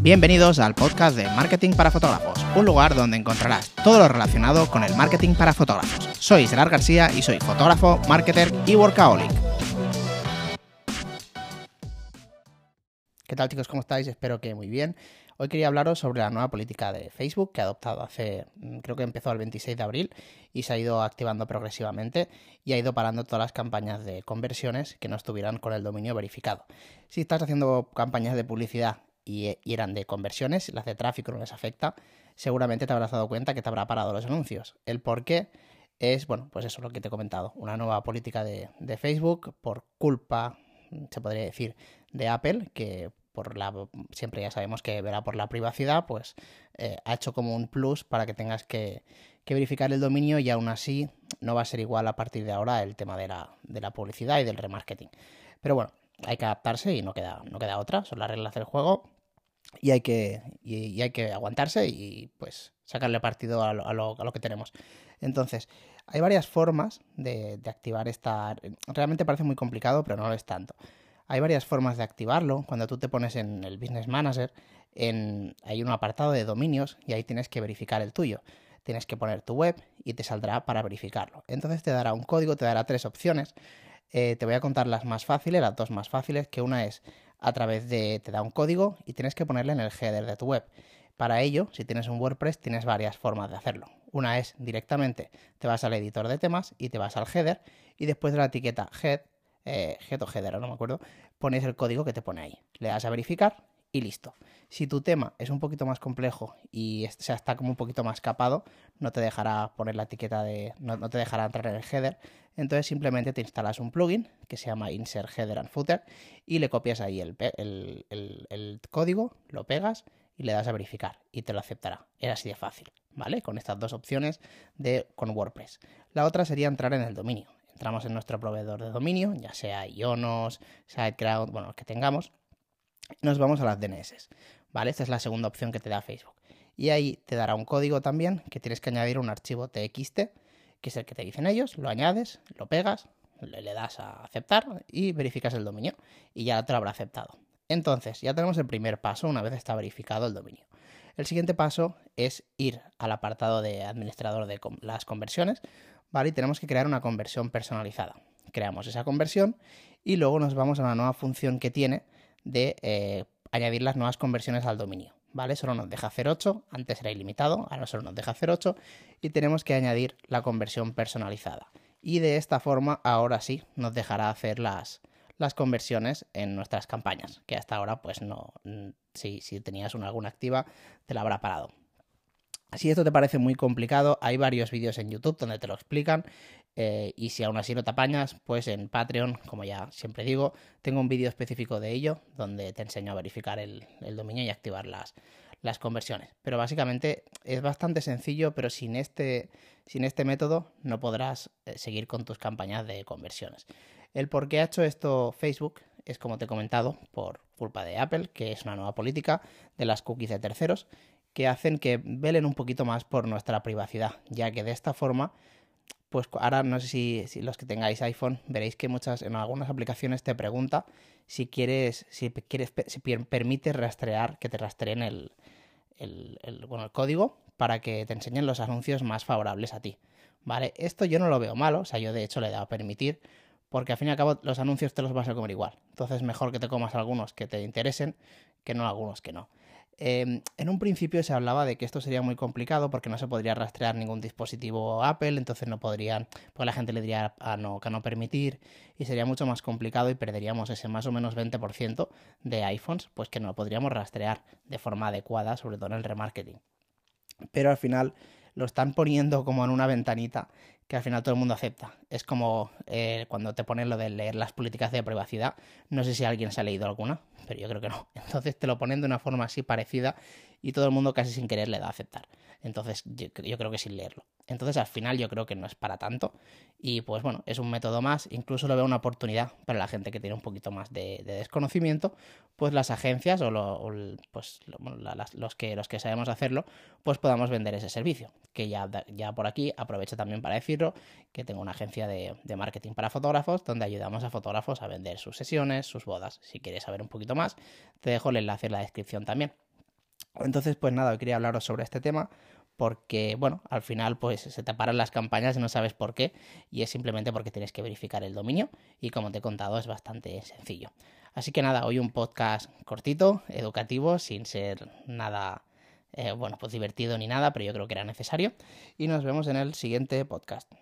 Bienvenidos al podcast de Marketing para Fotógrafos, un lugar donde encontrarás todo lo relacionado con el marketing para fotógrafos. Soy Gerard García y soy fotógrafo, marketer y workaholic. ¿Qué tal chicos? ¿Cómo estáis? Espero que muy bien. Hoy quería hablaros sobre la nueva política de Facebook que ha adoptado hace, mm, creo que empezó el 26 de abril y se ha ido activando progresivamente y ha ido parando todas las campañas de conversiones que no estuvieran con el dominio verificado. Si estás haciendo campañas de publicidad y, eran de conversiones, las de tráfico no les afecta, seguramente te habrás dado cuenta que te habrá parado los anuncios. El por qué es, bueno, pues eso es lo que te he comentado, una nueva política de, de Facebook por culpa, se podría decir, de Apple, que por la, siempre ya sabemos que verá por la privacidad, pues eh, ha hecho como un plus para que tengas que, verificar el dominio y aún así no va a ser igual a partir de ahora el tema de la, de la publicidad y del remarketing. Pero bueno, hay que adaptarse y no queda, no queda otra, son las reglas del juego y hay que, y, hay que aguantarse y pues sacarle partido a lo, a lo, que tenemos. Entonces, hay varias formas de, activar esta... Realmente parece muy complicado, pero no lo es tanto. Hay varias formas de activarlo. Cuando tú te pones en el Business Manager, en, hay un apartado de dominios y ahí tienes que verificar el tuyo. Tienes que poner tu web y te saldrá para verificarlo. Entonces te dará un código, te dará tres opciones. Eh, te voy a contar las más fáciles, las dos más fáciles, que una es a través de, te da un código y tienes que ponerle en el header de tu web. Para ello, si tienes un WordPress, tienes varias formas de hacerlo. Una es directamente, te vas al editor de temas y te vas al header y después de la etiqueta head eh, head o header, no me acuerdo, pones el código que te pone ahí. Le das a verificar y listo. Si tu tema es un poquito más complejo y se está como un poquito más capado, no te dejará poner la etiqueta de. No, te dejará entrar en el header. Entonces simplemente te instalas un plugin que se llama Insert Header and Footer y le copias ahí el, el, código, lo pegas y le das a verificar y te lo aceptará. Es así de fácil, ¿vale? Con estas dos opciones de con WordPress. La otra sería entrar en el dominio entramos en nuestro proveedor de dominio, ya sea Ionos, SiteGround, bueno, que tengamos, nos vamos a las DNS, ¿vale? Esta es la segunda opción que te da Facebook. Y ahí te dará un código también que tienes que añadir un archivo TXT, que es el que te dicen ellos, lo añades, lo pegas, le, das a aceptar y verificas el dominio y ya te lo habrá aceptado. Entonces, ya tenemos el primer paso una vez está verificado el dominio. El siguiente paso es ir al apartado de administrador de las conversiones, ¿vale? Y tenemos que crear una conversión personalizada. Creamos esa conversión y luego nos vamos a una nueva función que tiene de eh, añadir las nuevas conversiones al dominio. ¿Vale? Solo nos deja hacer 8, antes era ilimitado, ahora solo nos deja hacer 8 y tenemos que añadir la conversión personalizada. Y de esta forma, ahora sí, nos dejará hacer las, las conversiones en nuestras campañas, que hasta ahora, pues no, si, si tenías una alguna activa, te la habrá parado. Si esto te parece muy complicado, hay varios vídeos en YouTube donde te lo explican. Eh, y si aún así no te apañas, pues en Patreon, como ya siempre digo, tengo un vídeo específico de ello donde te enseño a verificar el, dominio y activar las, conversiones. Pero básicamente es bastante sencillo, pero sin este, sin este método no podrás eh, seguir con tus campañas de conversiones. El por qué ha hecho esto Facebook es, como te he comentado, por culpa de Apple, que es una nueva política de las cookies de terceros que hacen que velen un poquito más por nuestra privacidad, ya que de esta forma, pues ahora no sé si, los que tengáis iPhone veréis que muchas en algunas aplicaciones te pregunta si quieres si quieres si permite rastrear que te rastreen el, el, el, bueno, el código para que te enseñen los anuncios más favorables a ti. ¿Vale? Esto yo no lo veo malo, o sea, yo de hecho le he dado a permitir, porque al fin y al cabo los anuncios te los vas a comer igual. Entonces mejor que te comas algunos que te interesen que no algunos que no. Em, en un principio se hablaba de que esto sería muy complicado porque no se podría rastrear ningún dispositivo Apple, entonces no podrían, pues la gente le diría a no, permitir y sería mucho más complicado y perderíamos ese más o menos 20% de iPhones, pues que no podríamos rastrear de forma adecuada, sobre todo en el remarketing. Pero al final lo están poniendo como en una ventanita que al final todo el mundo acepta. Es como eh, cuando te ponen lo de leer las políticas de privacidad. No sé si alguien se ha leído alguna, pero yo creo que no. Entonces te lo ponen de una forma así parecida y todo el mundo casi sin querer le da a aceptar. Entonces yo, creo que sin leerlo. Entonces al final yo creo que no es para tanto y pues bueno, es un método más, incluso lo veo una oportunidad para la gente que tiene un poquito más de, desconocimiento, pues las agencias o, pues, los, que, los que sabemos hacerlo, pues podamos vender ese servicio. Que ya, ya por aquí aprovecho también para decirlo, que tengo una agencia de, de marketing para fotógrafos donde ayudamos a fotógrafos a vender sus sesiones, sus bodas. Si quieres saber un poquito más, te dejo el enlace en la descripción también. Entonces, pues nada, hoy quería hablaros sobre este tema porque, bueno, al final pues se te paran las campañas y no sabes por qué y es simplemente porque tienes que verificar el dominio y como te he contado es bastante sencillo. Así que nada, hoy un podcast cortito, educativo, sin ser nada, eh, bueno, pues divertido ni nada, pero yo creo que era necesario y nos vemos en el siguiente podcast.